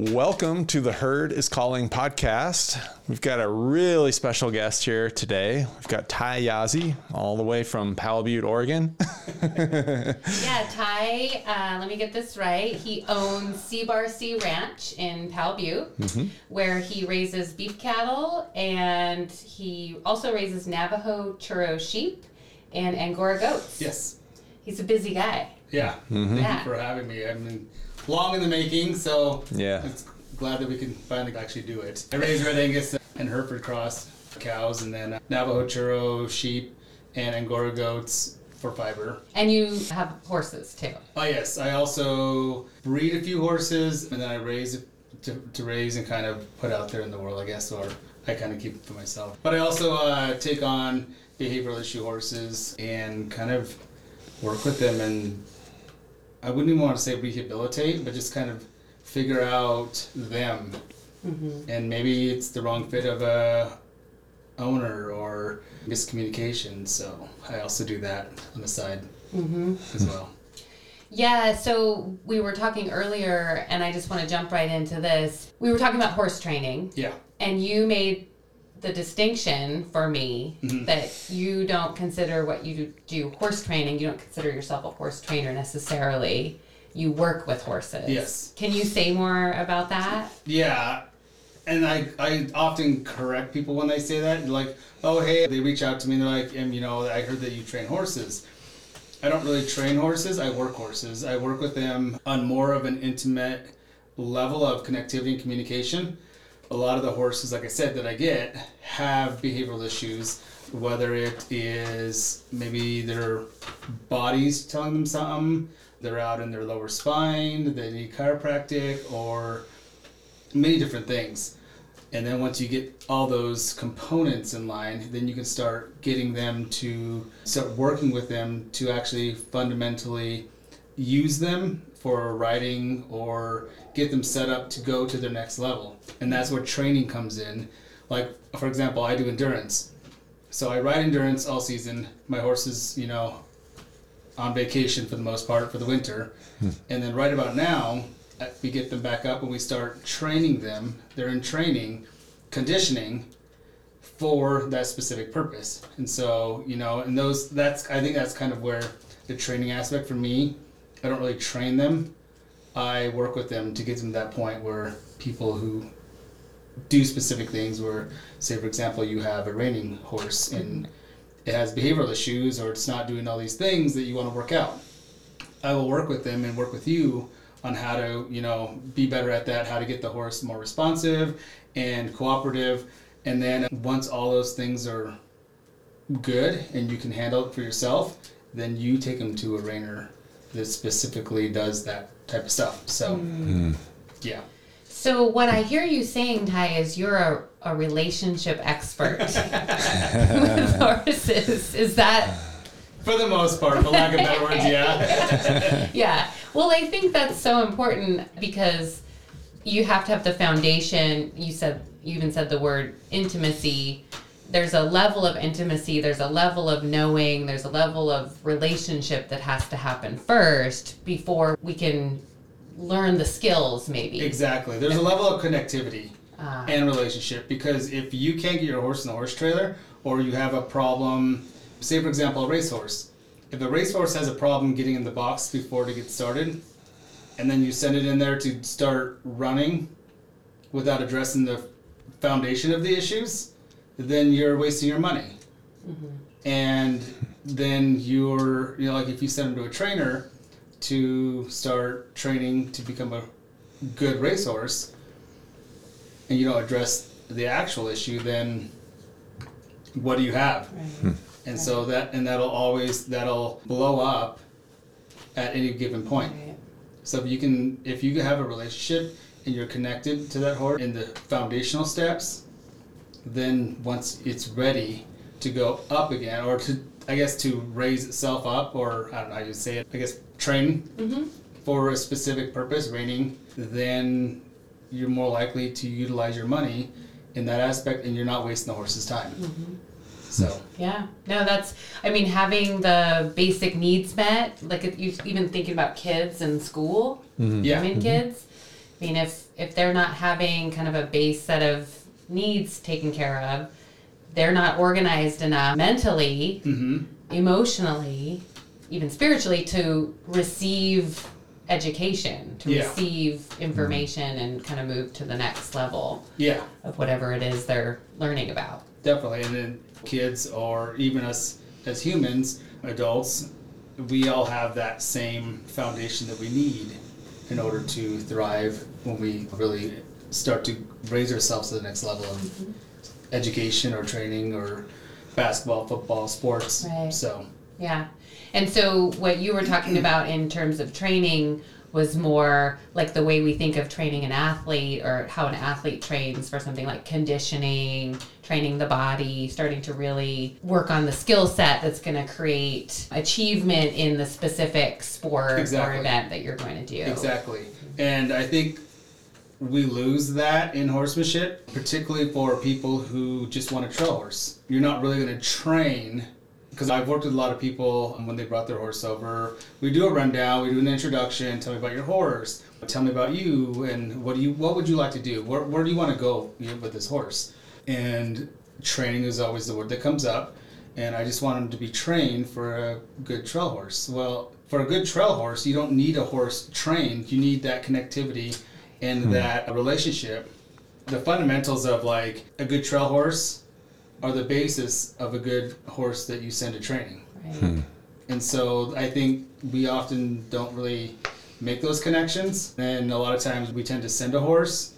Welcome to the Herd is Calling podcast. We've got a really special guest here today. We've got Ty Yazzie, all the way from Powell Butte, Oregon. yeah, Ty, uh, let me get this right. He owns C Bar C Ranch in Powell Butte, mm-hmm. where he raises beef cattle and he also raises Navajo churro sheep and Angora goats. Yes. He's a busy guy. Yeah. Mm-hmm. Thank yeah. you for having me. I mean, long in the making, so yeah, it's glad that we can finally actually do it. I raise Red Angus and Hereford Cross cows, and then Navajo churro sheep and Angora goats for fiber. And you have horses too. Oh yes, I also breed a few horses, and then I raise to, to raise and kind of put out there in the world, I guess, or I kind of keep it for myself. But I also uh, take on behavioral issue horses and kind of work with them and I wouldn't even want to say rehabilitate, but just kind of figure out them. Mm-hmm. And maybe it's the wrong fit of a owner or miscommunication. So I also do that on the side mm-hmm. as well. Yeah, so we were talking earlier, and I just want to jump right into this. We were talking about horse training. Yeah. And you made the distinction for me mm-hmm. that you don't consider what you do horse training, you don't consider yourself a horse trainer necessarily. You work with horses. Yes. Can you say more about that? Yeah. And I, I often correct people when they say that. Like, oh, hey, they reach out to me and they're like, and, you know, I heard that you train horses. I don't really train horses, I work horses. I work with them on more of an intimate level of connectivity and communication a lot of the horses, like I said, that I get have behavioral issues, whether it is maybe their bodies telling them something, they're out in their lower spine, they need chiropractic, or many different things. And then once you get all those components in line, then you can start getting them to start working with them to actually fundamentally use them for riding or get them set up to go to their next level. And that's where training comes in. Like, for example, I do endurance. So I ride endurance all season. My horses, you know, on vacation for the most part for the winter. Hmm. And then right about now, we get them back up and we start training them. They're in training, conditioning for that specific purpose. And so, you know, and those that's I think that's kind of where the training aspect for me I don't really train them. I work with them to get them to that point where people who do specific things, where, say, for example, you have a reining horse and it has behavioral issues or it's not doing all these things that you want to work out. I will work with them and work with you on how to, you know, be better at that, how to get the horse more responsive and cooperative. And then once all those things are good and you can handle it for yourself, then you take them to a reiner that specifically does that type of stuff. So, mm. yeah. So what I hear you saying, Ty, is you're a, a relationship expert with horses. Is that? For the most part, for lack of better words, yeah. yeah. Well, I think that's so important because you have to have the foundation. You said you even said the word intimacy there's a level of intimacy, there's a level of knowing, there's a level of relationship that has to happen first before we can learn the skills maybe. Exactly. There's a level of connectivity uh, and relationship because if you can't get your horse in the horse trailer or you have a problem, say for example a racehorse. If a racehorse has a problem getting in the box before to get started, and then you send it in there to start running without addressing the foundation of the issues, then you're wasting your money. Mm-hmm. And then you're, you know, like if you send them to a trainer to start training to become a good racehorse, and you don't address the actual issue, then what do you have? Right. Hmm. And right. so that, and that'll always, that'll blow up at any given point. Right. So if you can, if you have a relationship and you're connected to that horse in the foundational steps, then once it's ready to go up again, or to I guess to raise itself up, or I don't know how you say it. I guess train mm-hmm. for a specific purpose, reining. Then you're more likely to utilize your money in that aspect, and you're not wasting the horse's time. Mm-hmm. So yeah, no, that's. I mean, having the basic needs met, like you even thinking about kids in school. Mm-hmm. Yeah, I mean, mm-hmm. kids I mean, if if they're not having kind of a base set of needs taken care of, they're not organized enough mentally, mm-hmm. emotionally, even spiritually to receive education, to Yeah. receive mm-hmm. information and kind of move to the next level Yeah, of whatever it is they're learning about. definitely. And then kids, or even us as humans, adults, we all have that same foundation that we need in order to thrive when we really start to raise ourselves to the next level of mm-hmm. education or training or basketball, football, sports. Right. So, Yeah. And so what you were talking about in terms of training was more like the way we think of training an athlete or how an athlete trains for something like conditioning, training the body, starting to really work on the skill set that's going to create achievement in the specific sport Exactly. or event that you're going to do. Exactly. And I think we lose that in horsemanship, particularly for people who just want to trail horse. You're not really going to train because I've worked with a lot of people and when they brought their horse over. We do a rundown, we do an introduction, tell me about your horse, tell me about you, and what do you what would you like to do? Where, where do you want to go you know, with this horse? And training is always the word that comes up. And I just want them to be trained for a good trail horse. Well, for a good trail horse, you don't need a horse trained. You need that connectivity and hmm. that relationship. The fundamentals of like a good trail horse are the basis of a good horse that you send to training. Right. Hmm. And so I think we often don't really make those connections. And a lot of times we tend to send a horse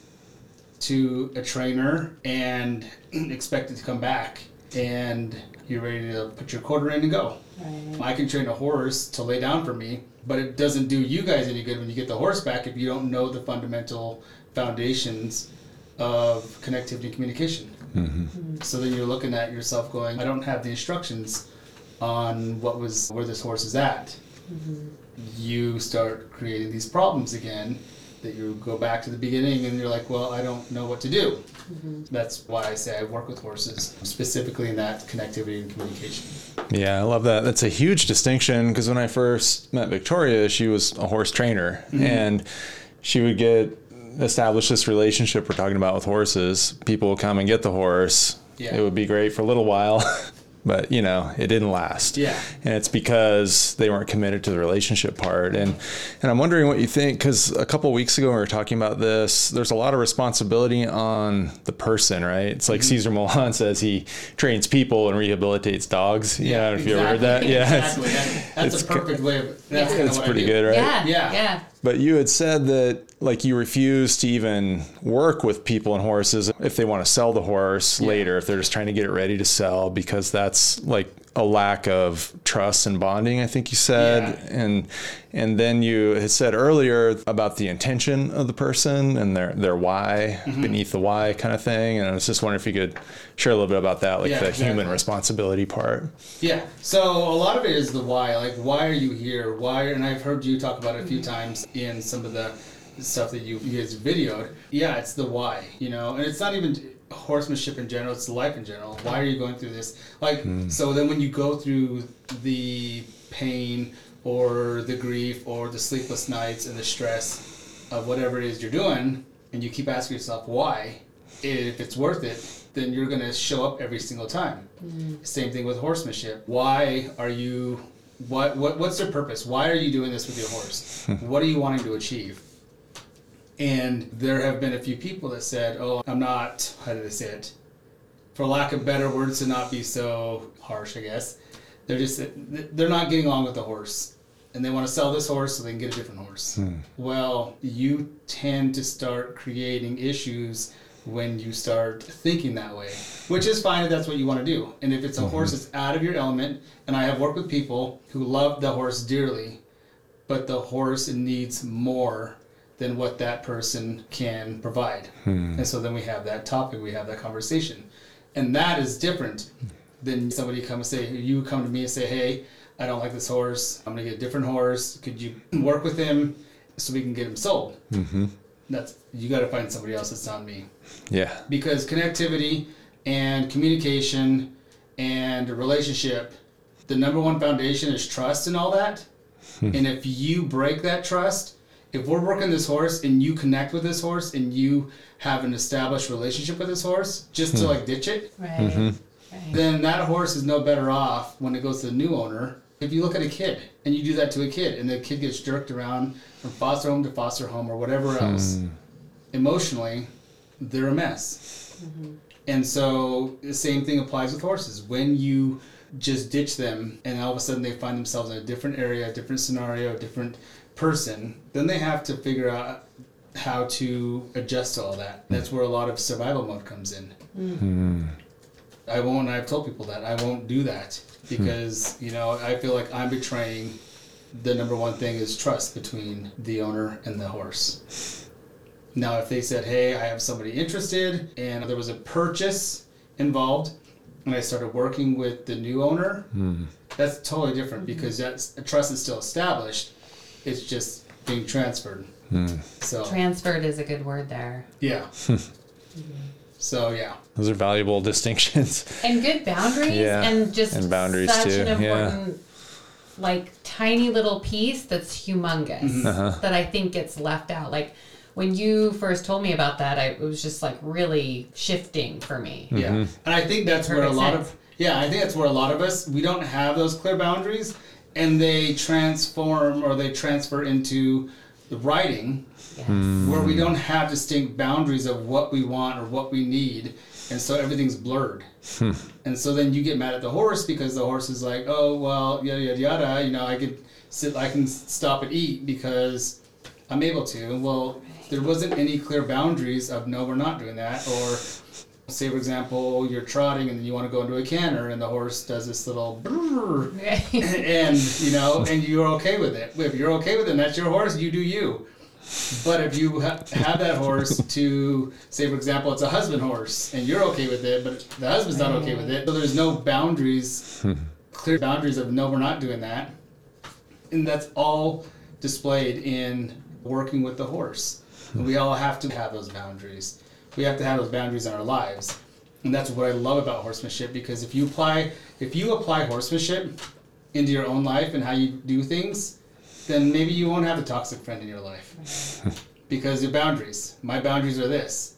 to a trainer and expect it to come back. And you're ready to put your quarter in and go. Right. I can train a horse to lay down for me, but it doesn't do you guys any good when you get the horse back if you don't know the fundamental foundations of connectivity and communication. Mm-hmm. So then you're looking at yourself going, I don't have the instructions on what was where this horse is at. Mm-hmm. You start creating these problems again that you go back to the beginning and you're like, well, I don't know what to do. Mm-hmm. That's why I say I work with horses specifically in that connectivity and communication. Yeah, I love that. That's a huge distinction because when I first met Victoria, she was a horse trainer mm-hmm. and she would get establish this relationship we're talking about with horses. People would come and get the horse. Yeah. It would be great for a little while, but you know, it didn't last. Yeah. And it's because they weren't committed to the relationship part. And and I'm wondering what you think because a couple weeks ago when we were talking about this, there's a lot of responsibility on the person, right? It's like mm-hmm. Cesar Millan says he trains people and rehabilitates dogs. Yeah, I don't know if you ever heard that. Yeah, exactly. That- that's a perfect way of. That's Yeah. kinda it's pretty good, right? Yeah. Yeah. Yeah. But you had said that like you refuse to even work with people and horses if they want to sell the horse later, if they're just trying to get it ready to sell, because that's like a lack of trust and bonding, I think you said. Yeah. And and then you had said earlier about the intention of the person and their their why Mm-hmm. beneath the why kind of thing. And I was just wondering if you could share a little bit about that, like Yeah, the human responsibility part. Yeah. So a lot of it is the why. Like, why are you here? Why? And I've heard you talk about it a few times in some of the stuff that you, you guys videoed. Yeah, it's the why. You know, and it's not even horsemanship in general. It's life in general. Why are you going through this? Like, hmm. so then when you go through the pain or the grief or the sleepless nights and the stress of whatever it is you're doing, and you keep asking yourself why, if it's worth it, then you're going to show up every single time. Mm-hmm. Same thing with horsemanship. Why are you? What, what what's their purpose? Why are you doing this with your horse? what are you wanting to achieve? And there have been a few people that said, "Oh, I'm not. How do they say it? For lack of better words, to not be so harsh, I guess. They're just they're not getting along with the horse, and they want to sell this horse so they can get a different horse. Hmm. Well, you tend to start creating issues when you start thinking that way, which is fine if that's what you want to do. And if it's a mm-hmm. horse that's out of your element, and I have worked with people who love the horse dearly, but the horse needs more than what that person can provide. And so then we have that topic, we have that conversation. And that is different than somebody come and say, you come to me and say, hey, I don't like this horse. I'm going to get a different horse. Could you work with him so we can get him sold? Mm-hmm. That's you got to find somebody else that's not me Yeah. because connectivity and communication and a relationship the number one foundation is trust and all that and if you break that trust if we're working this horse and you connect with this horse and you have an established relationship with this horse, just to hmm. like ditch it, Right. Mm-hmm. Right. then that horse is no better off when it goes to the new owner. If you look at a kid and you do that to a kid and the kid gets jerked around from foster home to foster home or whatever hmm. else, emotionally, they're a mess. Mm-hmm. And so the same thing applies with horses. When you just ditch them and all of a sudden they find themselves in a different area, a different scenario, a different person, then they have to figure out how to adjust to all that. Hmm. That's where a lot of survival mode comes in. Hmm. I won't. I've told people that I won't do that because you know I feel like I'm betraying. The number one thing is trust between the owner and the horse. Now, if they said, "Hey, I have somebody interested," and there was a purchase involved, and I started working with the new owner, hmm. that's totally different because that's trust is still established. It's just being transferred. So Transferred is a good word there. yeah. so yeah. Those are valuable distinctions. And good boundaries Yeah, and just and boundaries such too, an yeah. like tiny little piece that's humongous Mm-hmm. Uh-huh. that I think gets left out. Like when you first told me about that, I it was just like really shifting for me. Yeah, and I think that's where a lot sense. of yeah, I think that's where a lot of us we don't have those clear boundaries, and they transform or they transfer into the writing Yes. where we don't have distinct boundaries of what we want or what we need, and so everything's blurred. Hmm. and so then you get mad at the horse because the horse is like, oh well, yada yada yada. You know, I could sit, I can stop and eat because I'm able to. Well, there wasn't any clear boundaries of no, we're not doing that. Or say, for example, you're trotting and then you want to go into a canter and the horse does this little brrr, and you know, and you're okay with it. If you're okay with it, and that's your horse. You do you. But if you ha- have that horse to say, for example, it's a husband horse, and you're okay with it, but the husband's not okay with it, so there's no boundaries, clear boundaries of no, we're not doing that, and that's all displayed in working with the horse. And we all have to have those boundaries. We have to have those boundaries in our lives, and that's what I love about horsemanship. Because if you apply, if you apply horsemanship into your own life and how you do things, then maybe you won't have a toxic friend in your life. because your boundaries. My boundaries are this.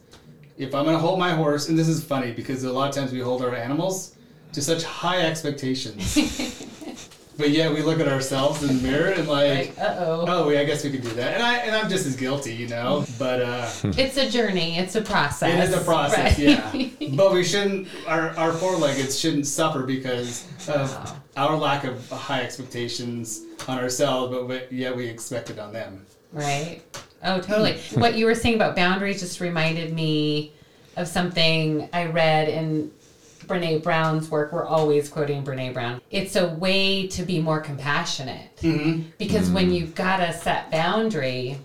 If I'm gonna hold my horse, and this is funny because a lot of times we hold our animals to such high expectations. but yeah, we look at ourselves in the mirror and like, Like, uh oh. oh, yeah, I guess we could do that. And I and I'm just as guilty, you know. But uh, It's a journey. It's a process. it is a process, right? yeah. But we shouldn't. Our our four-leggeds shouldn't suffer because of our lack of high expectations on ourselves, but we, yet we expect it on them. Right. Oh, totally. what you were saying about boundaries just reminded me of something I read in Brene Brown's work. We're always quoting Brene Brown. It's a way to be more compassionate. Mm-hmm. Because when mm. you've got a set boundary,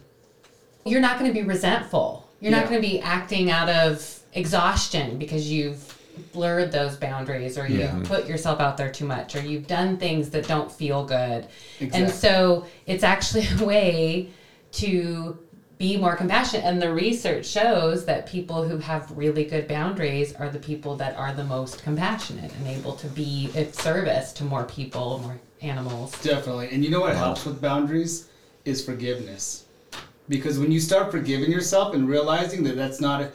you're not going to be resentful. You're not going to be acting out of exhaustion because you've blurred those boundaries or you've Yeah. put yourself out there too much or you've done things that don't feel good. And so it's actually a way to be more compassionate. And the research shows that people who have really good boundaries are the people that are the most compassionate and able to be of service to more people, more animals. Definitely. And you know what helps with boundaries is forgiveness. Because when you start forgiving yourself and realizing that that's not a,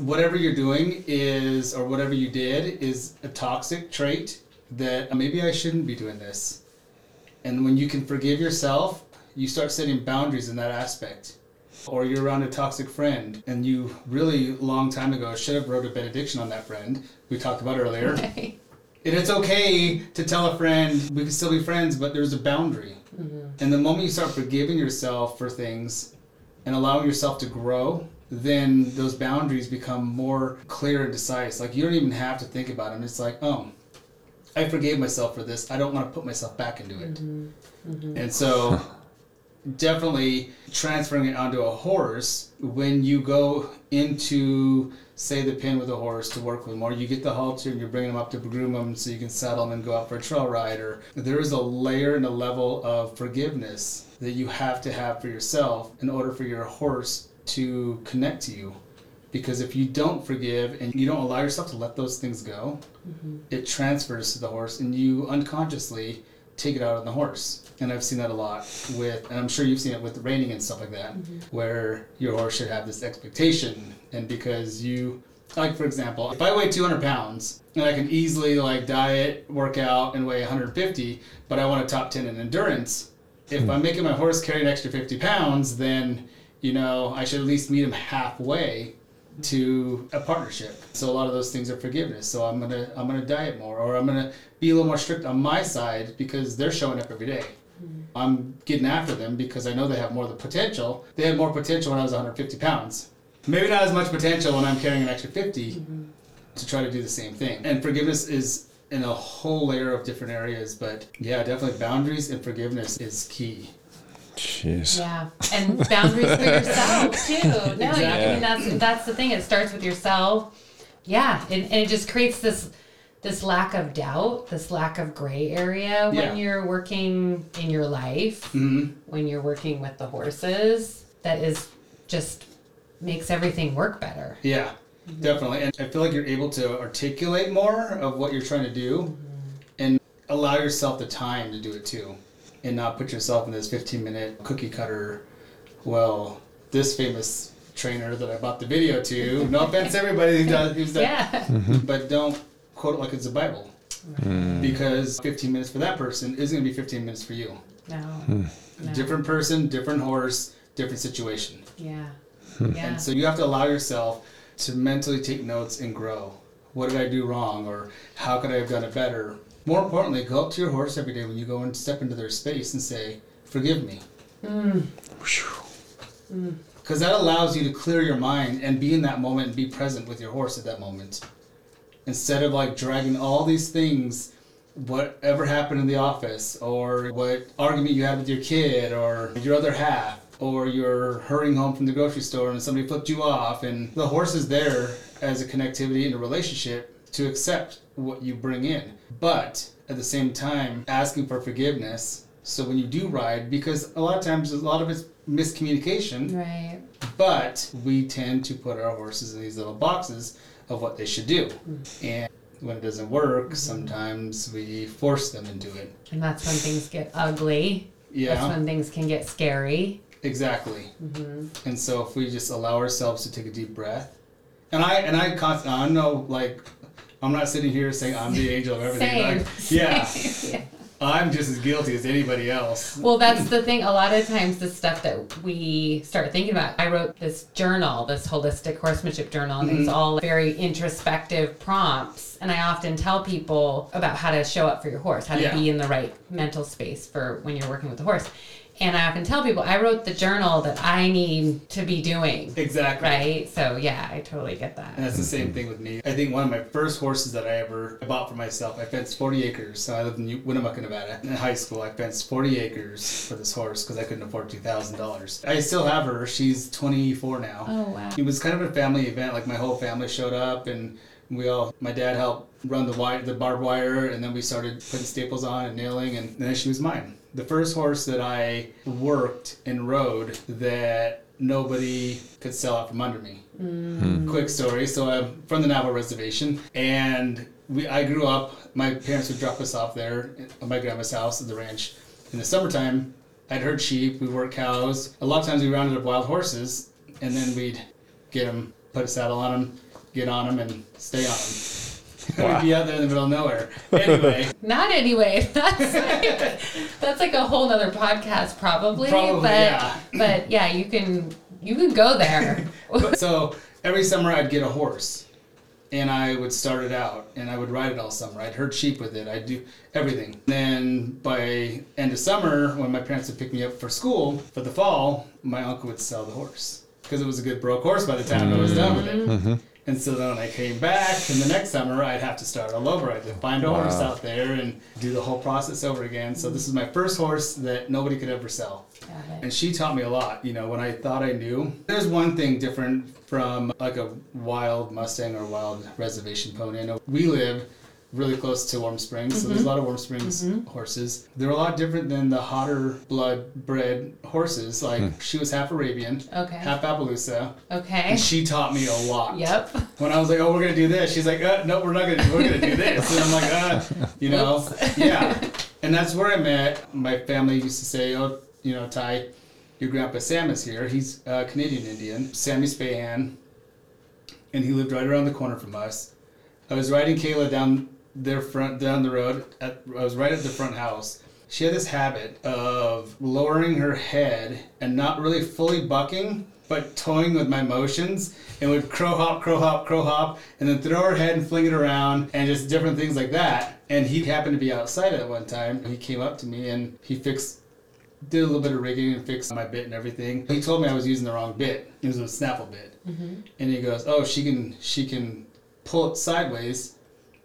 whatever you're doing is or whatever you did is a toxic trait that maybe I shouldn't be doing this. And when you can forgive yourself, you start setting boundaries in that aspect. Or you're around a toxic friend and you really long time ago should have wrote a benediction on that friend we talked about earlier. And it's okay to tell a friend we can still be friends, but there's a boundary. Mm-hmm. And the moment you start forgiving yourself for things and allowing yourself to grow, then those boundaries become more clear and concise. Like you don't even have to think about them. It's like, oh, I forgave myself for this. I don't want to put myself back into it. Mm-hmm. Mm-hmm. And so, definitely transferring it onto a horse when you go into say the pin with a horse to work with more you get the halter and you're bringing them up to groom them so you can saddle them and go out for a trail ride or there is a layer and a level of forgiveness that you have to have for yourself in order for your horse to connect to you because if you don't forgive and you don't allow yourself to let those things go mm-hmm. it transfers to the horse and you unconsciously take it out on the horse. And I've seen that a lot with, and I'm sure you've seen it with reining and stuff like that, mm-hmm. where your horse should have this expectation. And because you, like for example, if I weigh 200 pounds and I can easily like diet, work out, and weigh 150, but I want a top 10 in endurance, if hmm. I'm making my horse carry an extra 50 pounds, then you know I should at least meet him halfway to a partnership. So a lot of those things are forgiveness. So I'm gonna I'm gonna diet more, or I'm gonna be a little more strict on my side because they're showing up every day. I'm getting after them because I know they have more of the potential. They had more potential when I was 150 pounds. Maybe not as much potential when I'm carrying an extra 50 mm-hmm. to try to do the same thing. And forgiveness is in a whole layer of different areas, but yeah, definitely boundaries and forgiveness is key. Jeez. Yeah, and boundaries for yourself too. No, Exactly. I mean that's that's the thing. It starts with yourself. Yeah, and, and it just creates this this lack of doubt, this lack of gray area when Yeah. you're working in your life, hmm when you're working with the horses. That is just makes everything work better. Yeah, definitely. And I feel like you're able to articulate more of what you're trying to do and allow yourself the time to do it too. And not put yourself in this 15 minute cookie cutter, well, this famous trainer that I bought the video to, no offense everybody who does, who's done, Yeah, but don't quote it like it's a Bible. Hmm. Because 15 minutes for that person isn't going to be 15 minutes for you. no, hmm. no. Different person, different horse, different situation. Yeah, hmm. yeah. And so you have to allow yourself to mentally take notes and grow. What did I do wrong? Or how could I have done it better? More importantly, go up to your horse every day when you go and step into their space and say, Forgive me. Because that allows you to clear your mind and be in that moment and be present with your horse at that moment. Instead of like dragging all these things, whatever happened in the office, or what argument you had with your kid, or your other half, or you're hurrying home from the grocery store and somebody flipped you off, and the horse is there as a connectivity in a relationship to accept what you bring in. But at the same time, asking for forgiveness. So when you do ride, because a lot of times a lot of it's miscommunication, right. but we tend to put our horses in these little boxes of what they should do. Hmm. And when it doesn't work, sometimes we force them into it. And that's when things get ugly. Yeah. That's when things can get scary. exactly. Mm-hmm. And so if we just allow ourselves to take a deep breath, and I and I const- I know like I'm not sitting here saying I'm the angel of everything. Same. Like, yeah, I'm just as guilty as anybody else. Well, that's the thing. A lot of times, the stuff that we start thinking about. I wrote this journal, this holistic horsemanship journal, and it's mm-hmm. all very introspective prompts. And I often tell people about how to show up for your horse, how to Yeah. be in the right mental space for when you're working with the horse. And I often tell people, I wrote the journal that I need to be doing. Exactly. Right? So, yeah, I totally get that. And that's the same thing with me. I think one of my first horses that I ever bought for myself, I fenced 40 acres. So I lived in Winnemucca, Nevada. In high school, I fenced 40 acres for this horse because I couldn't afford $2,000. I still have her. She's 24 now. Oh, wow. It was kind of a family event. Like my whole family showed up, and we all. My dad helped run the wire, the barbed wire, and then we started putting staples on and nailing, and then she was mine. The first horse that I worked and rode that nobody could sell out from under me. Hmm. Hmm. Quick story. So I'm from the Navajo reservation, and we. I grew up. My parents would drop us off there at my grandma's house at the ranch. In the summertime, I'd herd sheep. We worked cows. A lot of times we rounded up wild horses, and then we'd get them, put a saddle on them, get on them, and stay on them. we'd be out there in the middle of nowhere. Anyway, Not anyway. That's like, that's like a whole other podcast, probably. Probably, but yeah. but yeah, you can you can go there. so every summer I'd get a horse, and I would start it out, and I would ride it all summer. I'd herd sheep with it. I'd do everything. Then by end of summer, when my parents would pick me up for school for the fall, my uncle would sell the horse because it was a good broke horse by the time I was done with it. Mm-hmm. Mm-hmm. And so then when I came back, and the next summer I'd have to start all over. I'd find a horse out there and do the whole process over again. So this is my first horse that nobody could ever sell. Got it. And she taught me a lot, you know, when I thought I knew. There's one thing different from like a wild Mustang or wild reservation pony. I know we live really close to Warm Springs, so there's a lot of Warm Springs horses. They're a lot different than the hotter blood bred horses. Like she was half Arabian, Okay. half Appaloosa, Okay. and she taught me a lot. Yep. When I was like, "Oh, we're gonna do this," she's like, uh, "No, we're not gonna. We're gonna do this," and I'm like, "Uh, you know, Oops. yeah." and that's where I met. My family used to say, "Oh, you know, Ty, your grandpa Sam is here. He's a Canadian Indian, Sammy Spahan, and he lived right around the corner from us." I was riding Kayla down their front down the road. At, I was right at the front house. She had this habit of lowering her head and not really fully bucking, but toying with my motions and would crow hop, crow hop, crow hop, and then throw her head and fling it around and just different things like that. And he happened to be outside at one time. He came up to me and he fixed, did a little bit of rigging and fixed my bit and everything. He told me I was using the wrong bit. It was a snaffle bit. Mm-hmm. And he goes, "Oh, she can she can pull it sideways."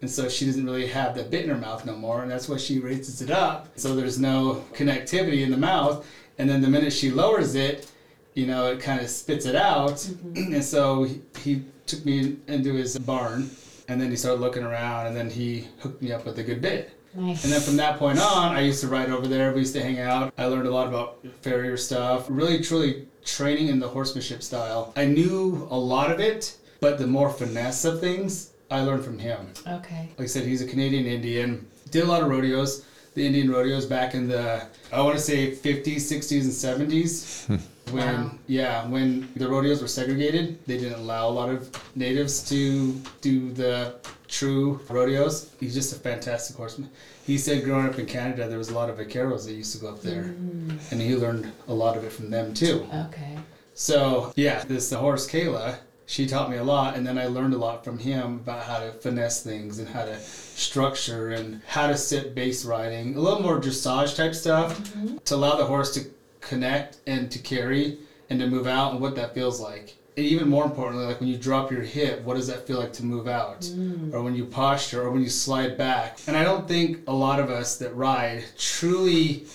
And so she doesn't really have the bit in her mouth no more, and that's why she raises it up. So there's no connectivity in the mouth. And then the minute she lowers it, you know, it kind of spits it out. Mm-hmm. And so he, he took me into his barn, and then he started looking around, and then he hooked me up with a good bit. Nice. And then from that point on, I used to ride over there. We used to hang out. I learned a lot about farrier stuff. Really, truly training in the horsemanship style. I knew a lot of it, but the more finesse of things, I learned from him. okay. Like I said, he's a Canadian Indian. Did a lot of rodeos, the Indian rodeos back in the, I want to say 50s, 60s, and 70s. Hmm. when, Wow. yeah, when the rodeos were segregated, they didn't allow a lot of natives to do the true rodeos. He's just a fantastic horseman. He said growing up in Canada, there was a lot of vaqueros that used to go up there. Hmm. And he learned a lot of it from them too. Okay. So yeah, this the horse Kayla, she taught me a lot, and then I learned a lot from him about how to finesse things and how to structure and how to sit base riding, a little more dressage type stuff mm-hmm. to allow the horse to connect and to carry and to move out and what that feels like. And even more importantly, like when you drop your hip, what does that feel like to move out? Mm. Or when you posture or when you slide back. And I don't think a lot of us that ride truly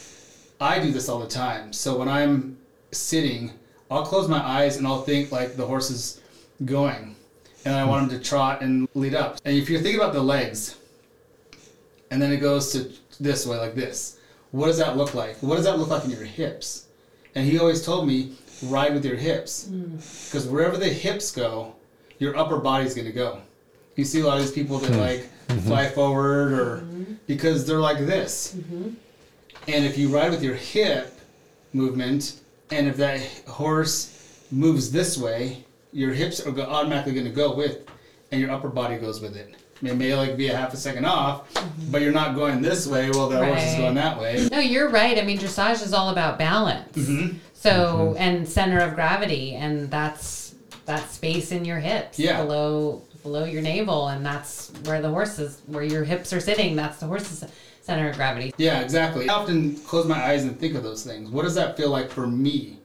I do this all the time. So when I'm sitting, I'll close my eyes and I'll think like the horse is going. And I want him to trot and lead up. And if you're thinking about the legs, and then it goes to this way, like this, what does that look like? What does that look like in your hips? And he always told me, ride with your hips. Hmm. Because wherever the hips go, your upper body's going to go. You see a lot of these people that hmm. like mm-hmm. fly forward or mm-hmm. because they're like this. Mm-hmm. And if you ride with your hip movement, and if that horse moves this way, your hips are automatically going to go with, and your upper body goes with it. It may like be a half a second off, but you're not going this way while the horse is going that way. No, you're right. I mean, dressage is all about balance. Mm-hmm. So and center of gravity, and that's that space in your hips Yeah. below below your navel, and that's where the horse is, where your hips are sitting. That's the horse's center of gravity. Yeah, exactly. I often close my eyes and think of those things. What does that feel like for me?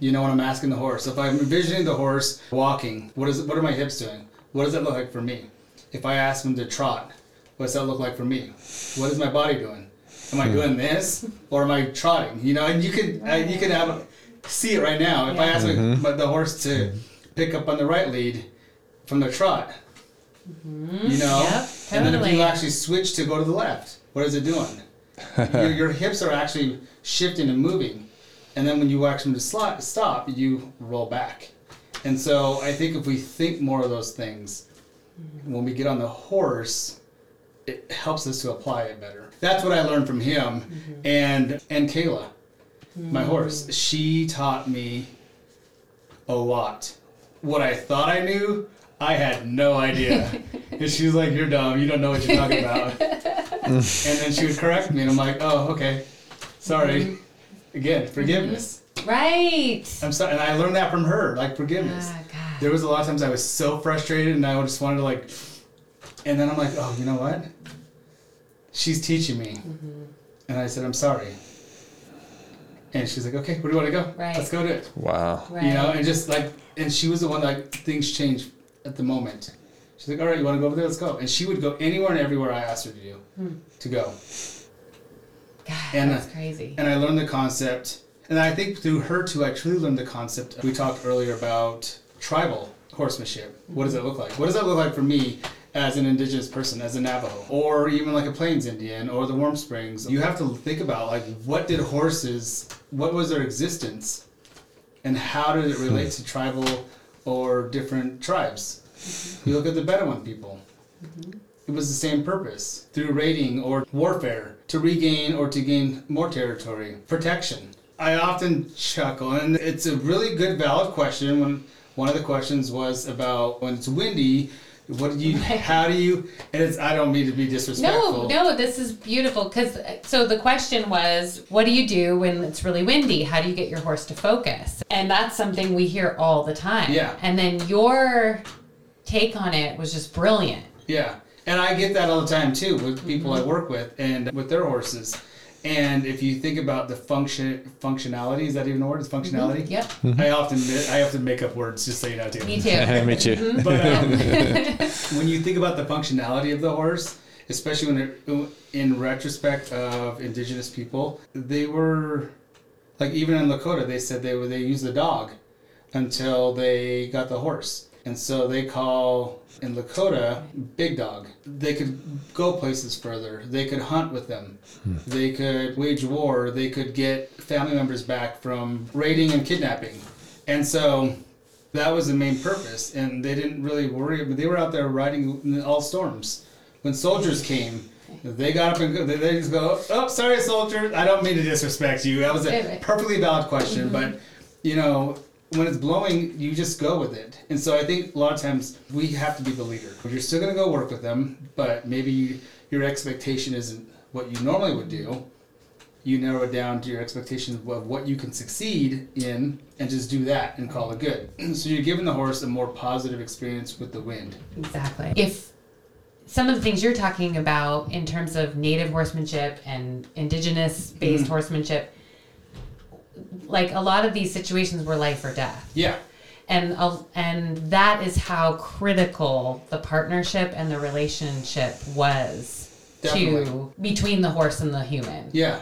You know, when I'm asking the horse. If I'm envisioning the horse walking, what is what are my hips doing? What does that look like for me? If I ask him to trot, what does that look like for me? What is my body doing? Am I doing this or am I trotting? You know, and you can uh, you can have a, see it right now. If I ask my, the horse to pick up on the right lead from the trot, you know, Yep, and then if you actually switch to go to the left, what is it doing? your, your hips are actually shifting and moving, and then when you ask them to stop, you roll back. And so I think if we think more of those things, when we get on the horse, it helps us to apply it better. That's what I learned from him, mm-hmm. and and Kayla, my mm. horse. She taught me a lot. What I thought I knew, I had no idea. and she was like, "You're dumb. You don't know what you're talking about." and then she would correct me, and I'm like, "Oh, okay, sorry." Mm-hmm. Again, mm-hmm. forgiveness. Right. I'm sorry, and I learned that from her, like forgiveness. Ah, God. There was a lot of times I was so frustrated, and I just wanted to like, and then I'm like, "Oh, you know what? She's teaching me," mm-hmm. and I said, "I'm sorry." And she's like, "Okay, where do you want to go? Right. Let's go do it." Wow. Right. You know, and just like, and she was the one that like, things changed at the moment. She's like, all right, you want to go over there? Let's go. And she would go anywhere and everywhere I asked her to do, hmm. to go. God, and, that's crazy. And I learned the concept, and I think through her too, I truly learned the concept. We talked earlier about tribal horsemanship. What does it look like? What does that look like for me as an indigenous person, as a Navajo, or even like a Plains Indian, or the Warm Springs? You have to think about like what did horses, what was their existence, and how did it relate to tribal or different tribes? You look at the Bedouin people. Mm-hmm. It was the same purpose through raiding or warfare to regain or to gain more territory, protection. I often chuckle, and it's a really good, valid question. When one of the questions was about when it's windy, what do you, how do you, and it's, I don't mean to be disrespectful. No, no, this is beautiful because so the question was, what do you do when it's really windy? How do you get your horse to focus? And that's something we hear all the time. Yeah. And then your take on it was just brilliant. Yeah, and I get that all the time too with people I mm-hmm. work with and with their horses. And if you think about the function functionality, is that even a word? Is mm-hmm. functionality? Yep. Mm-hmm. I often I often make up words just so you know too. Me too. Me too. But um, when you think about the functionality of the horse, especially when it, in retrospect of indigenous people, they were like even in Lakota, they said they were they used the dog until they got the horse, and so they call in Lakota big dog. They could go places further. They could hunt with them. Hmm. They could wage war. They could get family members back from raiding and kidnapping, and so that was the main purpose, and they didn't really worry. But they were out there riding in all storms. When soldiers came, they got up and go, they they just go, "Oh, sorry, soldier. I don't mean to disrespect you. That was a perfectly valid question, mm-hmm. but you know." When it's blowing, you just go with it. And so I think a lot of times we have to be the leader. You're still going to go work with them, but maybe you, your expectation isn't what you normally would do you narrow it down to your expectations of what you can succeed in and just do that and call it good. so you're giving the horse a more positive experience with the wind. Exactly. If some of the things you're talking about in terms of native horsemanship and indigenous based mm-hmm. horsemanship, like a lot of these situations were life or death. Yeah. and uh, and that is how critical the partnership and the relationship was to between the horse and the human. Yeah.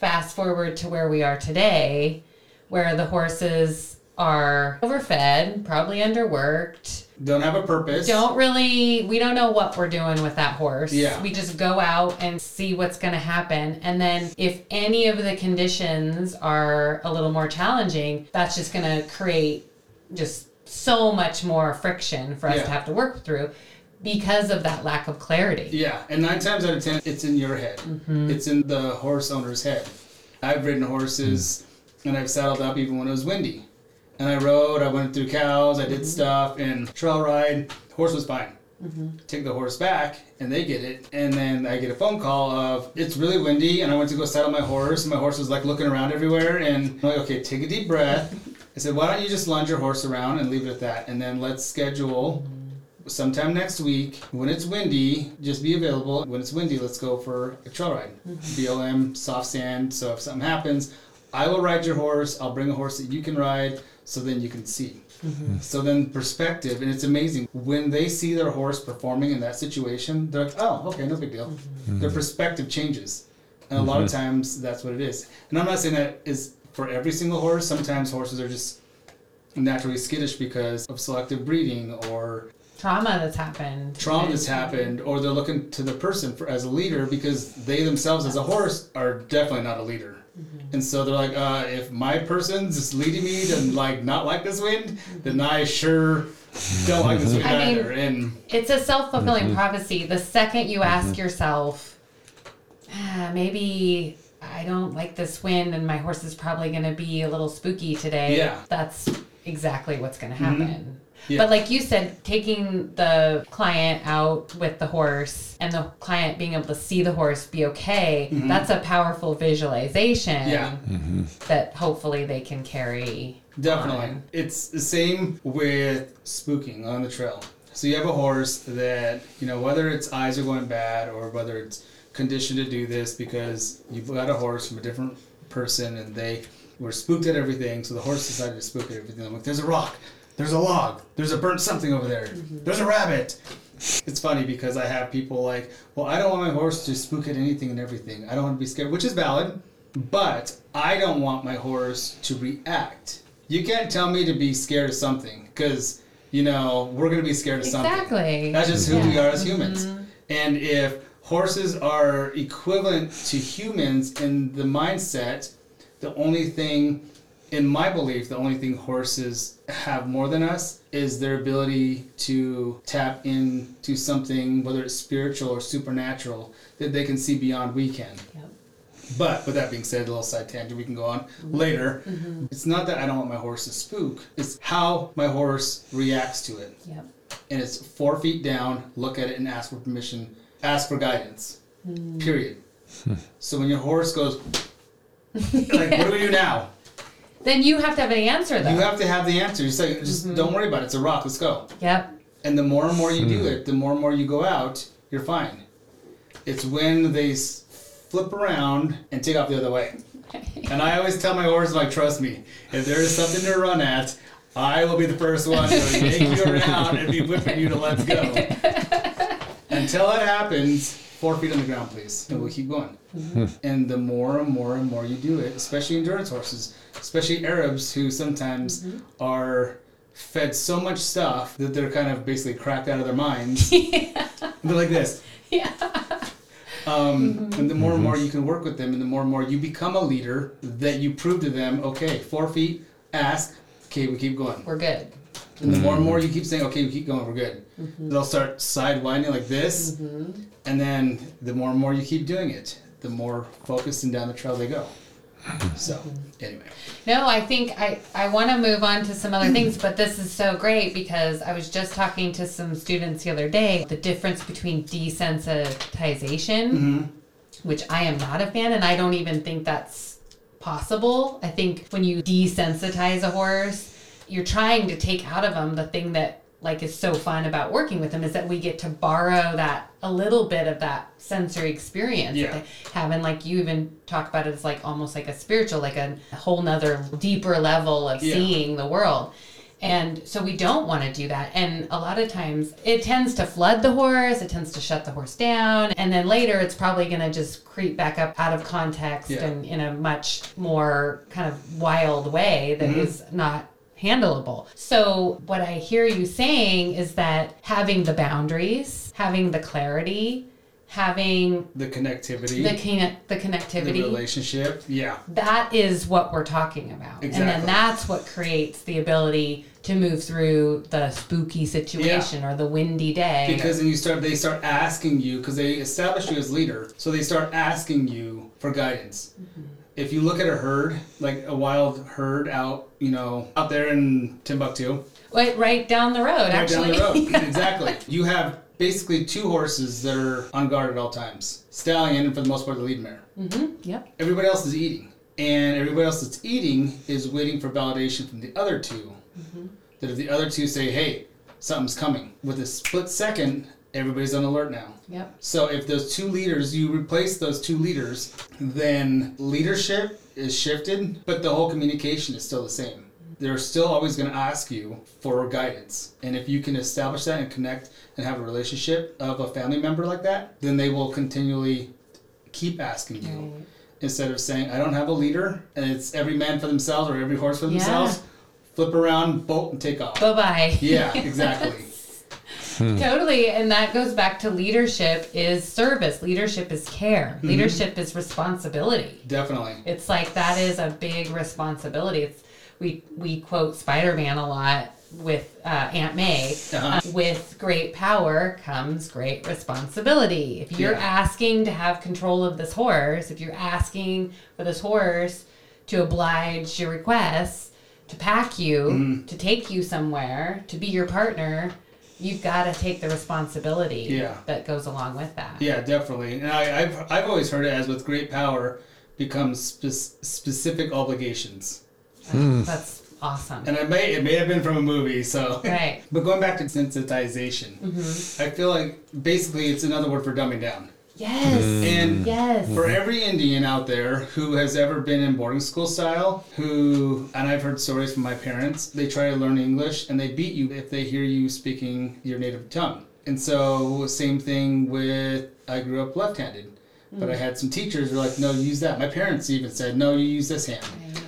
Fast forward to where we are today, where the horses are overfed, probably underworked. Don't have a purpose. Don't really, we don't know what we're doing with that horse. Yeah. We just go out and see what's going to happen. And then if any of the conditions are a little more challenging, that's just going to create just so much more friction for us Yeah. to have to work through because of that lack of clarity. Yeah, and nine times out of ten, it's in your head. Mm-hmm. It's in the horse owner's head. I've ridden horses, and I've saddled up even when it was windy. And I rode, I went through cows, I did mm-hmm. stuff, and trail ride. Horse was fine. Mm-hmm. Take the horse back, and they get it. And then I get a phone call of it's really windy, and I went to go saddle my horse, and my horse was like looking around everywhere. And I'm like, okay, take a deep breath. I said, why don't you just lunge your horse around and leave it at that, and then let's schedule mm-hmm. sometime next week when it's windy just be available when it's windy let's go for a trail ride blm soft sand so if something happens i will ride your horse i'll bring a horse that you can ride so then you can see. Mm-hmm. So then perspective and it's amazing. When they see their horse performing in that situation they're like oh okay no big deal. Mm-hmm. Their perspective changes. And a lot of mm-hmm. times that's what it is. And i'm not saying that is for every single horse. Sometimes horses are just naturally skittish because of selective breeding or Trauma that's happened. trauma that's happened or they're looking to the person for as a leader because they themselves as a horse are definitely not a leader and so they're like uh, if my person's just leading me to like not like this wind then i sure don't like this wind I mean- either and It's a self fulfilling prophecy. The second you ask yourself, ah, maybe I don't like this wind and my horse is probably going to be a little spooky today, Yeah. that's exactly what's going to happen. Yeah. But like you said, taking the client out with the horse and the client being able to see the horse be okay, mm-hmm. that's a powerful visualization Yeah. Mm-hmm. that hopefully they can carry. Definitely. on. It's the same with spooking on the trail. So you have a horse that, you know, whether its eyes are going bad or whether it's conditioned to do this because you've got a horse from a different person and they were spooked at everything, so the horse decided to spook at everything. I'm like, there's a rock, there's a log, there's a burnt something over there, mm-hmm. there's a rabbit. It's funny because I have people like, well, I don't want my horse to spook at anything and everything. I don't want to be scared, which is valid, but I don't want my horse to react. You can't tell me to be scared of something because, you know, we're going to be scared of something. Exactly. That's just who we are as humans. Mm-hmm. And if horses are equivalent to humans in the mindset, the only thing in my belief, the only thing horses have more than us is their ability to tap into something, whether it's spiritual or supernatural, that they can see beyond we can. Yep. But with that being said, a little side tangent we can go on mm-hmm. later. Mm-hmm. It's not that I don't want my horse to spook, it's how my horse reacts to it. Yep. And it's four feet down, look at it and ask for permission, ask for guidance. Mm. Period. so when your horse goes, like, what do we do now? Then you have to have an answer though. You have to have the answer. You say, just mm-hmm. don't worry about it. It's a rock. Let's go. yep. And the more and more you do hmm. it, the more and more you go out, you're fine. It's when they flip around and take off the other way. And I always tell my horse, like, trust me, if there is something to run at, I will be the first one to take you around and be whipping you to let's go. Until it happens, four feet on the ground, please, and we'll keep going. Mm-hmm. And the more and more and more you do it, especially endurance horses, especially Arabs who sometimes mm-hmm. are fed so much stuff that they're kind of basically cracked out of their minds. They're like this. Yeah. Um, mm-hmm. And the more and more you can work with them, and the more and more you become a leader, that you prove to them, okay, four feet, ask, okay, we keep going. We're good. And the more and more you keep saying, okay, we keep going, we're good. They'll start sidewinding like this, and then the more and more you keep doing it, the more focused and down the trail they go. So, anyway. No, I think I, I want to move on to some other things, but this is so great because I was just talking to some students the other day. The difference between desensitization, mm-hmm. which I am not a fan, and I don't even think that's possible. I think when you desensitize a horse, you're trying to take out of them the thing that like is so fun about working with them is that we get to borrow that a little bit of that sensory experience Yeah. that they have and like you even talk about it as like almost like a spiritual like a, whole nother deeper level of Yeah. seeing the world and so we don't want to do that and a lot of times it tends to flood the horse it tends to shut the horse down and then later it's probably going to just creep back up out of context Yeah. and in a much more kind of wild way that mm-hmm. is not handleable. So, what I hear you saying is that having the boundaries, having the clarity, having The connectivity, the connect the the relationship, yeah. that is what we're talking about. And then that's what creates the ability to move through the spooky situation or the windy day. Because then you start, they start asking you because they establish you as leader, so they start asking you for guidance. Mm-hmm. If you look at a herd, like a wild herd out, you know, out there in Timbuktu, right, right down the road, right down actually. the road, exactly. You have basically two horses that are on guard at all times: stallion, and for the most part, the lead mare. Mm-hmm, yep. Everybody else is eating, and everybody else that's eating is waiting for validation from the other 2 mm-hmm. That if the other two say, "Hey, something's coming," with a split second, everybody's on alert now. Yep. So if those two leaders, you replace those two leaders, then leadership is shifted, but the whole communication is still the same. They're still always going to ask you for guidance. And if you can establish that and connect and have a relationship of a family member like that, then they will continually keep asking you. Right. Instead of saying, I don't have a leader and it's every man for themselves or every horse for Yeah. themselves, flip around, bolt, and take off. Bye bye. Yeah, exactly. Totally. And that goes back to leadership is service. Leadership is care. Mm-hmm. Leadership is responsibility. Definitely. It's like that is a big responsibility. It's we we quote Spider Man a lot with uh, Aunt May. Uh-huh. Uh, with great power comes great responsibility. If you're Yeah. asking to have control of this horse, if you're asking for this horse to oblige your requests, to pack you, Mm-hmm. to take you somewhere, to be your partner, you've got to take the responsibility Yeah. that goes along with that. Yeah, definitely. And I, I've, I've always heard it as with great power becomes spe- specific obligations. Mm. That's awesome. And it may, it may have been from a movie, so. Right. but going back to sensitization, mm-hmm. I feel like basically it's another word for dumbing down. Yes. Mm. And Yes. for every Indian out there who has ever been in boarding school style, who, and I've heard stories from my parents, they try to learn English and they beat you if they hear you speaking your native tongue. And so, same thing with, I grew up left handed, but I mm. had some teachers who were like, no, use that. My parents even said, no, you use this hand. Gosh.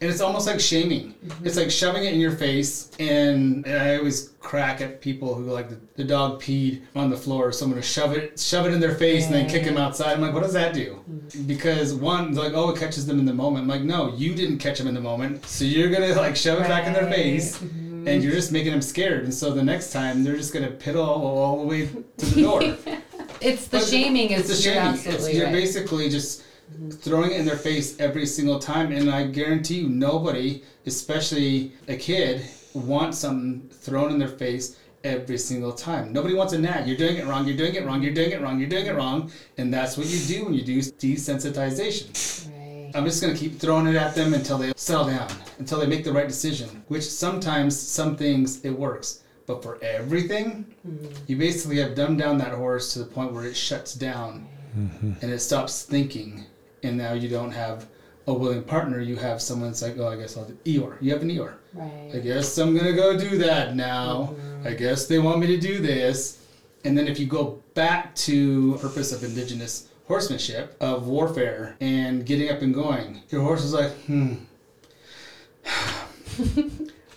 And it's almost like shaming. It's mm-hmm. like shoving it in your face, and, and I always crack at people who like the, the dog peed on the floor. So I'm gonna shove it, shove it in their face, and then kick him outside. I'm like, what does that do? Mm-hmm. Because one, they're like, oh, it catches them in the moment. I'm like, no, you didn't catch them in the moment, so you're gonna like shove it back in their face. Mm-hmm. And you're just making them scared, and so the next time they're just gonna piddle all, all the way to the door. It's the But shaming is It's a you're It's, you're right. basically just throwing it in their face every single time, and I guarantee you, nobody, especially a kid, wants something thrown in their face every single time. Nobody wants a nag. You're doing it wrong. You're doing it wrong. You're doing it wrong. You're doing it wrong, and that's what you do when you do desensitization. Right. I'm just gonna keep throwing it at them until they settle down, until they make the right decision. Which sometimes, some things it works, but for everything, mm-hmm. you basically have dumbed down that horse to the point where it shuts down mm-hmm. and it stops thinking, and now you don't have a willing partner. You have someone that's like, oh, I guess I'll do Eeyore. You have an Eeyore. Right. I guess I'm gonna go do that now. I guess they want me to do this. And then if you go back to purpose of indigenous horsemanship, of warfare, and getting up and going, your horse is like, hmm.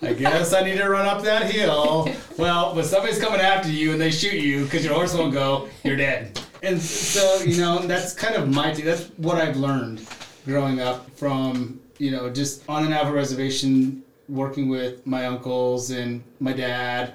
I guess I need to run up that hill. Well, but somebody's coming after you and they shoot you because your horse won't go, you're dead. And so, you know, that's kind of my. That's what I've learned growing up from, you know, just on an Navajo reservation, working with my uncles and my dad,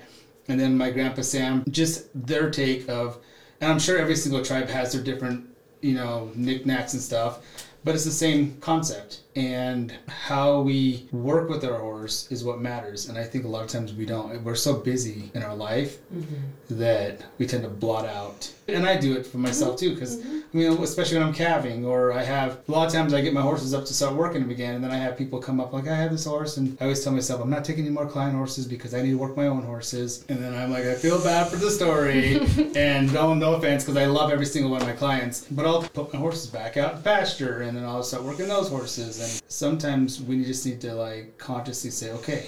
and then my grandpa Sam. Just their take of, and I'm sure every single tribe has their different, you know, knickknacks and stuff, but it's the same concept. And how we work with our horse is what matters. And I think a lot of times we don't. We're so busy in our life mm-hmm. that we tend to blot out. And I do it for myself too, because I mean, especially when I'm calving, or I have a lot of times I get my horses up to start working them again, and then I have people come up like, I have this horse, and I always tell myself I'm not taking any more client horses because I need to work my own horses. And then I'm like, I feel bad for the story, and no, no offense, because I love every single one of my clients, but I'll put my horses back out in pasture, and then I'll start working those horses. And sometimes we just need to like consciously say, okay,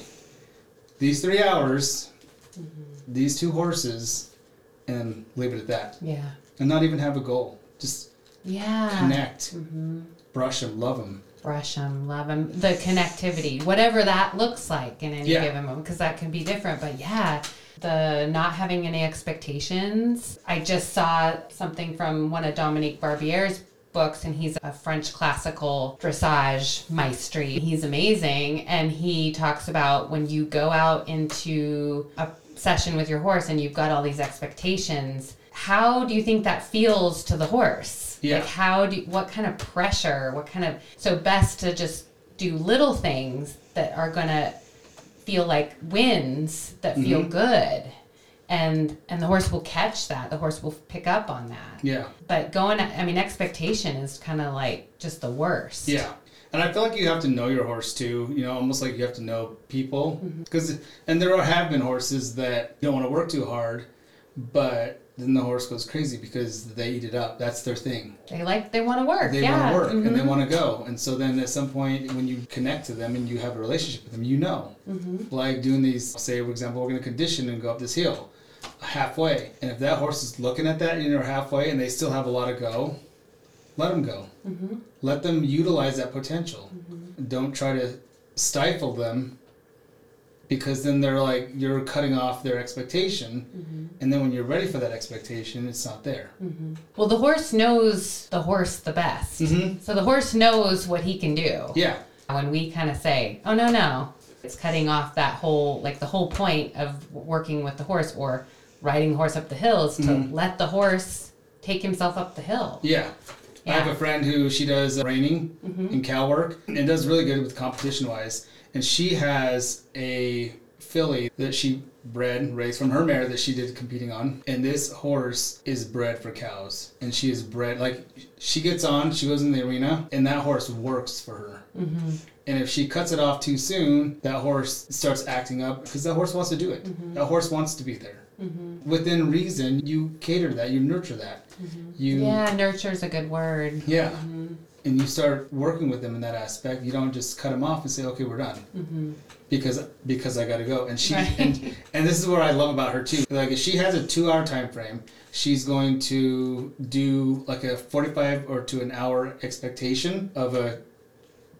these three hours, mm-hmm. these two horses, and leave it at that, Yeah. and not even have a goal. Just Yeah. connect, mm-hmm. brush them, love them. brush them, love them, the connectivity, whatever that looks like in any Yeah. given moment, because that can be different. But yeah, the not having any expectations. I just saw something from one of Dominique Barbier's books, and he's a French classical dressage maestri. He's amazing, and he talks about when you go out into a session with your horse and you've got all these expectations. How do you think that feels to the horse? Yeah. Like how do what kind of pressure, what kind of so best to just do little things that are gonna feel like wins that feel Mm-hmm. good. And and the horse will catch that. The horse will pick up on that. Yeah, But going I mean expectation is kind of like just the worst. yeah. And I feel like you have to know your horse too. You know, almost like you have to know people. Because and there are, have been horses that don't want to work too hard, but then the horse goes crazy because they eat it up. That's their thing. They like they want to work. They yeah. want to work and they mhm. want to go. And so then at some point when you connect to them and you have a relationship with them, you know. Like doing these, say for example, we're going to condition and go up this hill halfway. And if that horse is looking at that and you're halfway and they still have a lot to go, let them go. Let them utilize that potential. Don't try to stifle them because then they're like you're cutting off their expectation and then when you're ready for that expectation it's not there Well, the horse knows the horse the best. Mhm. So the horse knows what he can do. yeah When we kind of say, "Oh no, no," it's cutting off that whole like the whole point of working with the horse or riding the horse up the hill is to Mhm. let the horse take himself up the hill. Yeah. I have a friend who she does uh, reining mm-hmm. in cow work and does really good with competition wise. And she has a filly that she bred and raised from her mare that she did competing on. And this horse is bred for cows. And she is bred, like, she gets on, she goes in the arena, and that horse works for her. Mm-hmm. And if she cuts it off too soon, that horse starts acting up because that horse wants to do it. Mm-hmm. That horse wants to be there. Mm-hmm. Within reason, you cater that, you nurture that. Mm-hmm. You Yeah, nurture is a good word. yeah. Mm-hmm. And you start working with them in that aspect. You don't just cut them off and say, "Okay, we're done," because because I got to go. And she Right. and, and this is what I love about her too. Like if she has a two-hour time frame, she's going to do like a forty-five or to an hour expectation of a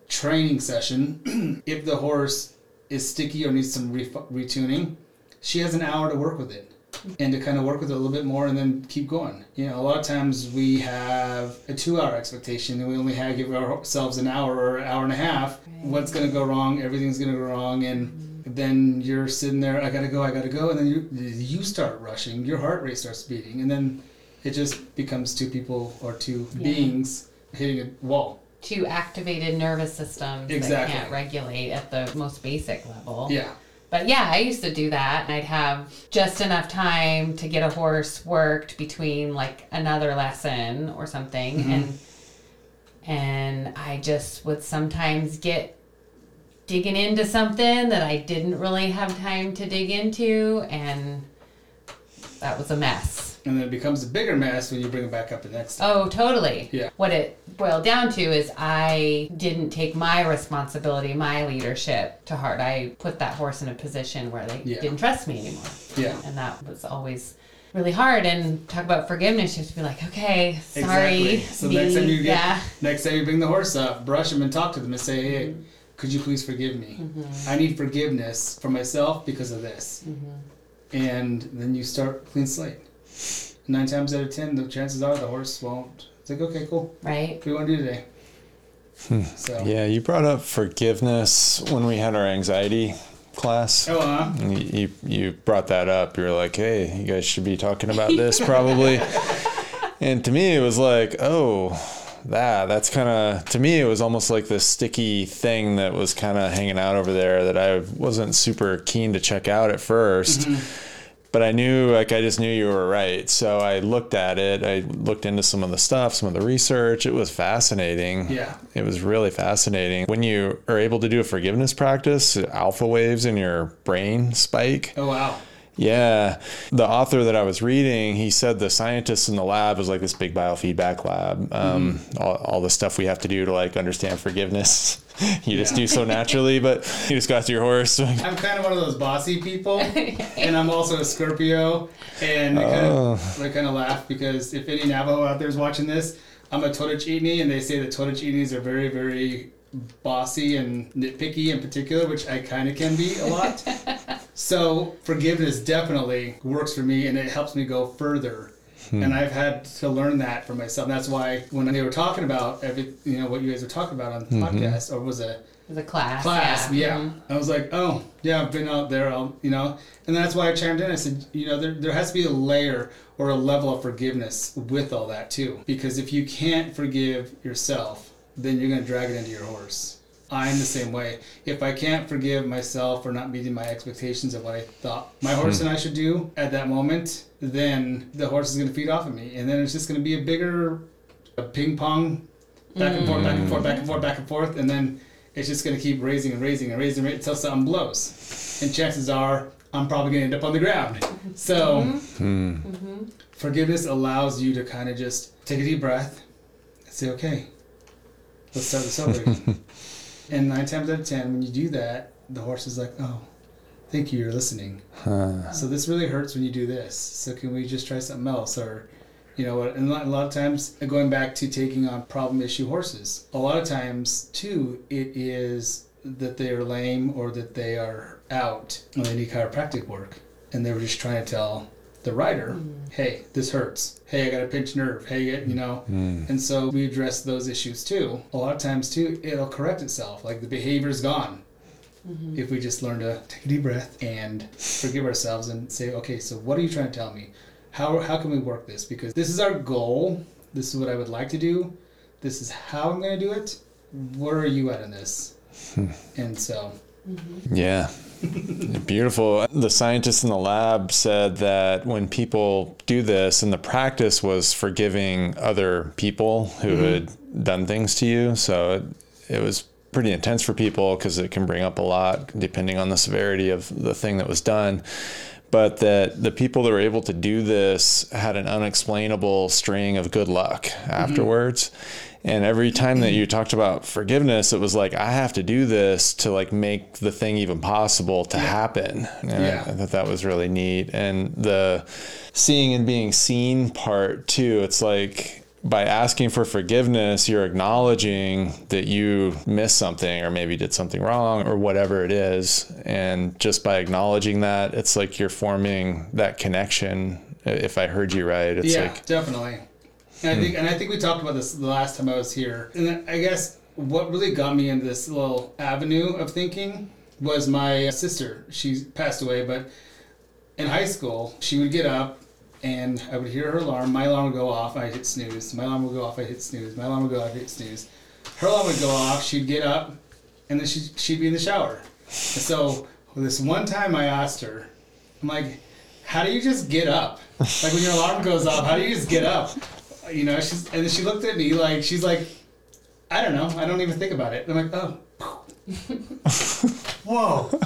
training session, if the horse is sticky or needs some re- retuning, she has an hour to work with it and to kind of work with it a little bit more and then keep going. You know, a lot of times we have a two hour expectation and we only have give ourselves an hour or an hour and a half. What's going to go wrong? Everything's going to go wrong. And then you're sitting there, I got to go, I got to go. And then you, you start rushing, your heart rate starts beating. And then it just becomes two people or two Yeah. beings hitting a wall. Two activated nervous systems Exactly. that can't regulate at the most basic level. Yeah. But yeah, I used to do that. And I'd have just enough time to get a horse worked between like another lesson or something Mm-hmm. and and I just would sometimes get digging into something that I didn't really have time to dig into and that was a mess. And then it becomes a bigger mess when you bring it back up the next time. Oh, totally. Yeah. What it boiled down to is I didn't take my responsibility, my leadership to heart. I put that horse in a position where they Yeah. didn't trust me anymore. Yeah. And that was always really hard. And talk about forgiveness, you have to be like, okay, sorry. Exactly. So next time you get, yeah. next time you bring the horse up, brush him and talk to them and say, "Hey, could you please forgive me? Mm-hmm. I need forgiveness for myself because of this." Mm-hmm. And then you start clean slate. Nine times out of ten, the chances are the horse won't. It's like, okay, cool. Right. What do you want to do today? So. Yeah, you brought up forgiveness when we had our anxiety class. Oh, uh, You, you you brought that up. You were like, "Hey, you guys should be talking about this probably." and to me, it was like, "Oh, that that's kind of to me, it was almost like this sticky thing that was kind of hanging out over there that I wasn't super keen to check out at 1st But I knew, like, I just knew you were right. So I looked at it. I looked into some of the stuff, some of the research. It was fascinating. Yeah. It was really fascinating. When you are able to do a forgiveness practice, alpha waves in your brain spike. oh wow. Yeah. The author that I was reading, he said the scientists in the lab was like this big biofeedback lab. Um, all, all the stuff we have to do to like understand forgiveness. you just Yeah. do so naturally, but you just got to your horse. I'm kind of one of those bossy people, and I'm also a Scorpio, and I kind, Oh. of, I kind of laugh because if any Navajo out there is watching this, I'm a Totochini, and they say that Totochinis are very, very bossy and nitpicky in particular, which I kind of can be a lot. so forgiveness definitely works for me, and it helps me go further. And I've had to learn that for myself. And that's why when they were talking about every, you know, what you guys were talking about on the podcast, or was it The class. class. Yeah. Mhm. I was like, oh, yeah, I've been out there, I'll, you know, and that's why I chimed in. I said, you know, there, there has to be a layer or a level of forgiveness with all that too. Because if you can't forgive yourself, then you're going to drag it into your horse. I'm the same way. If I can't forgive myself for not meeting my expectations of what I thought my hmm. horse and I should do at that moment, then the horse is going to feed off of me. And then it's just going to be a bigger a ping pong back and forth, back and forth, back and forth, back and forth, and then it's just going to keep raising and raising and raising until something blows. And chances are, I'm probably going to end up on the ground. So, mm-hmm. Mm-hmm. forgiveness allows you to kind of just take a deep breath and say, okay, let's start this over again. and nine times out of ten, when you do that, the horse is like, oh, thank you, you're listening. So this really hurts when you do this. So can we just try something else? Or, you know what? And a lot- a lot of times, going back to taking on problem issue horses, a lot of times too, it is that they are lame or that they are out and they need chiropractic work, and they were just trying to tell the rider, mm. "Hey, this hurts. Hey, I got a pinched nerve. Hey, you mm. know." Mm. And so we address those issues too. A lot of times too, it'll correct itself. Like the behavior's gone mm-hmm. if we just learn to take a deep breath and forgive ourselves and say, okay, so what are you trying to tell me? How, how can we work this? Because this is our goal. This is what I would like to do. This is how I'm going to do it. Where are you at in this? Hmm. and so, mm-hmm. Yeah. Beautiful. The scientists in the lab said that when people do this, and the practice was forgiving other people who mm-hmm. had done things to you. So it, it was pretty intense for people because it can bring up a lot depending on the severity of the thing that was done. But that the people that were able to do this had an unexplainable string of good luck mm-hmm. afterwards. And every time that you talked about forgiveness, it was like, I have to do this to like make the thing even possible to happen. And Yeah. I, I thought that was really neat. And the seeing and being seen part too, it's like by asking for forgiveness, you're acknowledging that you missed something or maybe did something wrong or whatever it is. And just by acknowledging that, it's like you're forming that connection. If I heard you right, it's yeah, like, definitely. And I hmm. think, and I think we talked about this the last time I was here. And I guess what really got me into this little avenue of thinking was my sister. She passed away, but in high school, she would get up and I would hear her alarm. My alarm would go off. I hit snooze. My alarm would go off. I hit snooze. My alarm would go off. I hit snooze. Her alarm would go off. She'd get up, and then she'd, she'd be in the shower. And so this one time, I asked her, I'm like, "How do you just get up? Like when your alarm goes off, how do you just get up?" You know, she's and then she looked at me like she's like, "I don't know. I don't even think about it." And I'm like, "Oh, whoa."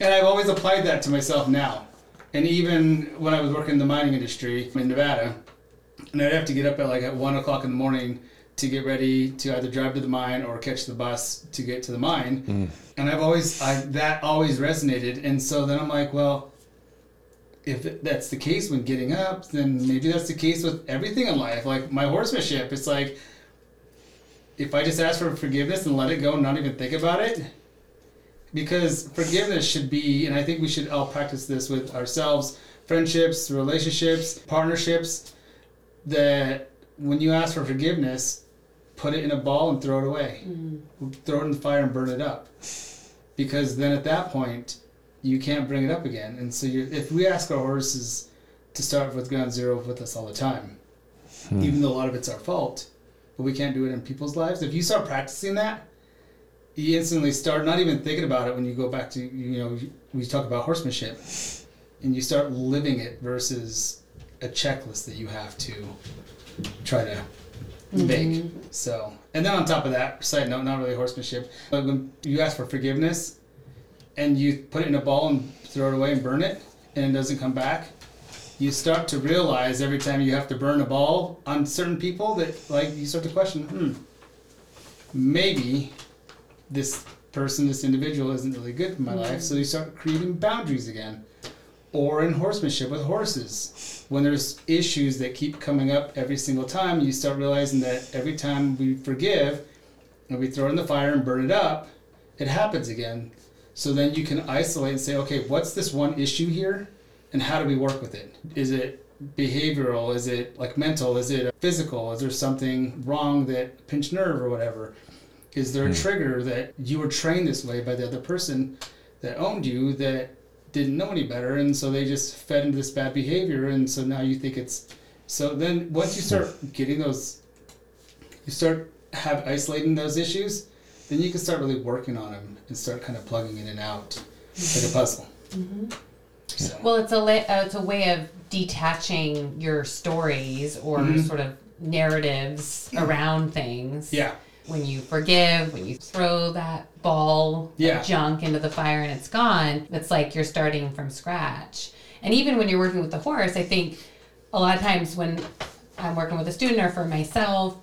And I've always applied that to myself now. And even when I was working in the mining industry in Nevada, and I'd have to get up at like at one o'clock in the morning to get ready to either drive to the mine or catch the bus to get to the mine. Mm. And I've always I that always resonated. And so then I'm like, well, if that's the case when getting up, then maybe that's the case with everything in life. Like my horsemanship, it's like if I just ask for forgiveness and let it go and not even think about it, because forgiveness should be, and I think we should all practice this with ourselves, friendships, relationships, partnerships, that when you ask for forgiveness, put it in a ball and throw it away. Mm-hmm. Throw it in the fire and burn it up. Because then at that point, you can't bring it up again. And so you if we ask our horses to start with ground zero with us all the time, hmm. even though a lot of it's our fault, but we can't do it in people's lives. If you start practicing that, you instantly start not even thinking about it when you go back to you know we talk about horsemanship and you start living it versus a checklist that you have to try to make mm-hmm. so and then on top of that side note not really horsemanship but when you ask for forgiveness and you put it in a ball and throw it away and burn it and it doesn't come back you start to realize every time you have to burn a ball on certain people that like you start to question hmm maybe this person, this individual isn't really good for my life. So you start creating boundaries again. Or in horsemanship with horses. When there's issues that keep coming up every single time, you start realizing that every time we forgive and we throw it in the fire and burn it up, it happens again. So then you can isolate and say, okay, what's this one issue here? And how do we work with it? Is it behavioral? Is it like mental? Is it physical? Is there something wrong that pinched nerve or whatever? Is there a hmm. trigger that you were trained this way by the other person that owned you that didn't know any better and so they just fed into this bad behavior and so now you think it's so then once you start hmm. getting those you start have isolating those issues then you can start really working on them and start kind of plugging in and out like a puzzle so, Well, it's a la- uh, it's a way of detaching your stories or Mhm. sort of narratives around things. yeah When you forgive, when you throw that ball Yeah. of junk into the fire and it's gone, it's like you're starting from scratch. And even when you're working with the horse, I think a lot of times when I'm working with a student or for myself,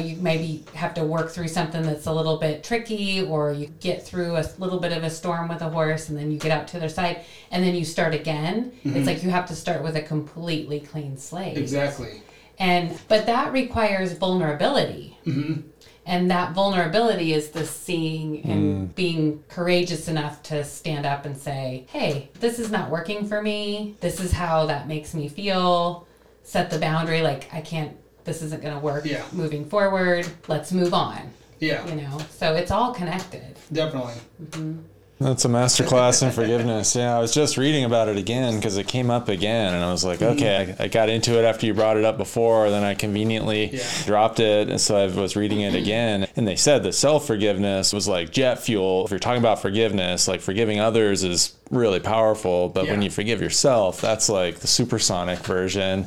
you maybe have to work through something that's a little bit tricky or you get through a little bit of a storm with a horse and then you get out to the other side and then you start again. It's mm-hmm. like you have to start with a completely clean slate. Exactly. And but that requires vulnerability. Mm-hmm. And that vulnerability is the seeing and mm. being courageous enough to stand up and say hey this is not working for me. This is how that makes me feel. Set the boundary like i can't this isn't going to work Yeah. moving forward let's move on yeah you know so it's all connected definitely mm-hmm. That's a masterclass in forgiveness. Yeah, I was just reading about it again because it came up again, and I was like, okay, mm-hmm. I, I got into it after you brought it up before, then I conveniently Yeah. dropped it, and so I was reading it again, and they said that self forgiveness was like jet fuel. If you're talking about forgiveness, like forgiving others is really powerful, but when you forgive yourself, that's like the supersonic version.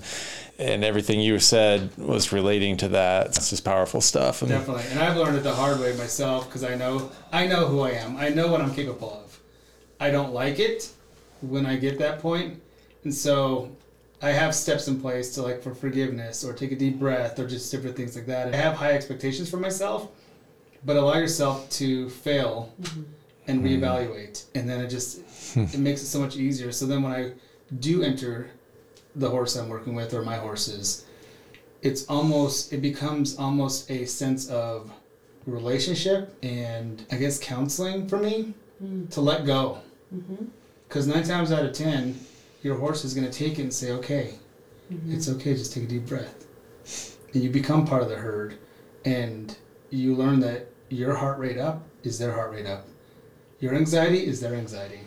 And everything you said was relating to that. It's just powerful stuff. And Definitely, and I've learned it the hard way myself because I know I know who I am. I know what I'm capable of. I don't like it when I get that point, and so I have steps in place to like for forgiveness or take a deep breath or just different things like that. I have high expectations for myself, but allow yourself to fail mm-hmm. and reevaluate, and then it just it makes it so much easier. So then when I do enter the horse I'm working with or my horses, it's almost it becomes almost a sense of relationship and I guess counseling for me mm. to let go. Mm-hmm. Because nine times out of ten, your horse is going to take it and say, "Okay, mm-hmm. it's okay. Just take a deep breath." And you become part of the herd, and you learn that your heart rate up is their heart rate up. Your anxiety is their anxiety.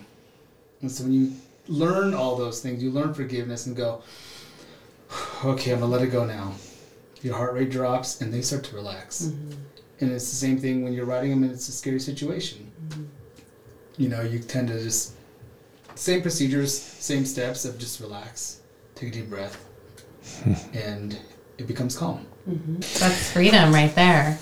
And so when you learn all those things, you learn forgiveness and go, okay, I'm gonna let it go now. Your heart rate drops and they start to relax. Mm-hmm. And it's the same thing when you're riding them and it's a scary situation. Mm-hmm. You know, you tend to just, same procedures, same steps of just relax, take a deep breath, hmm. and it becomes calm. Mm-hmm. That's freedom right there.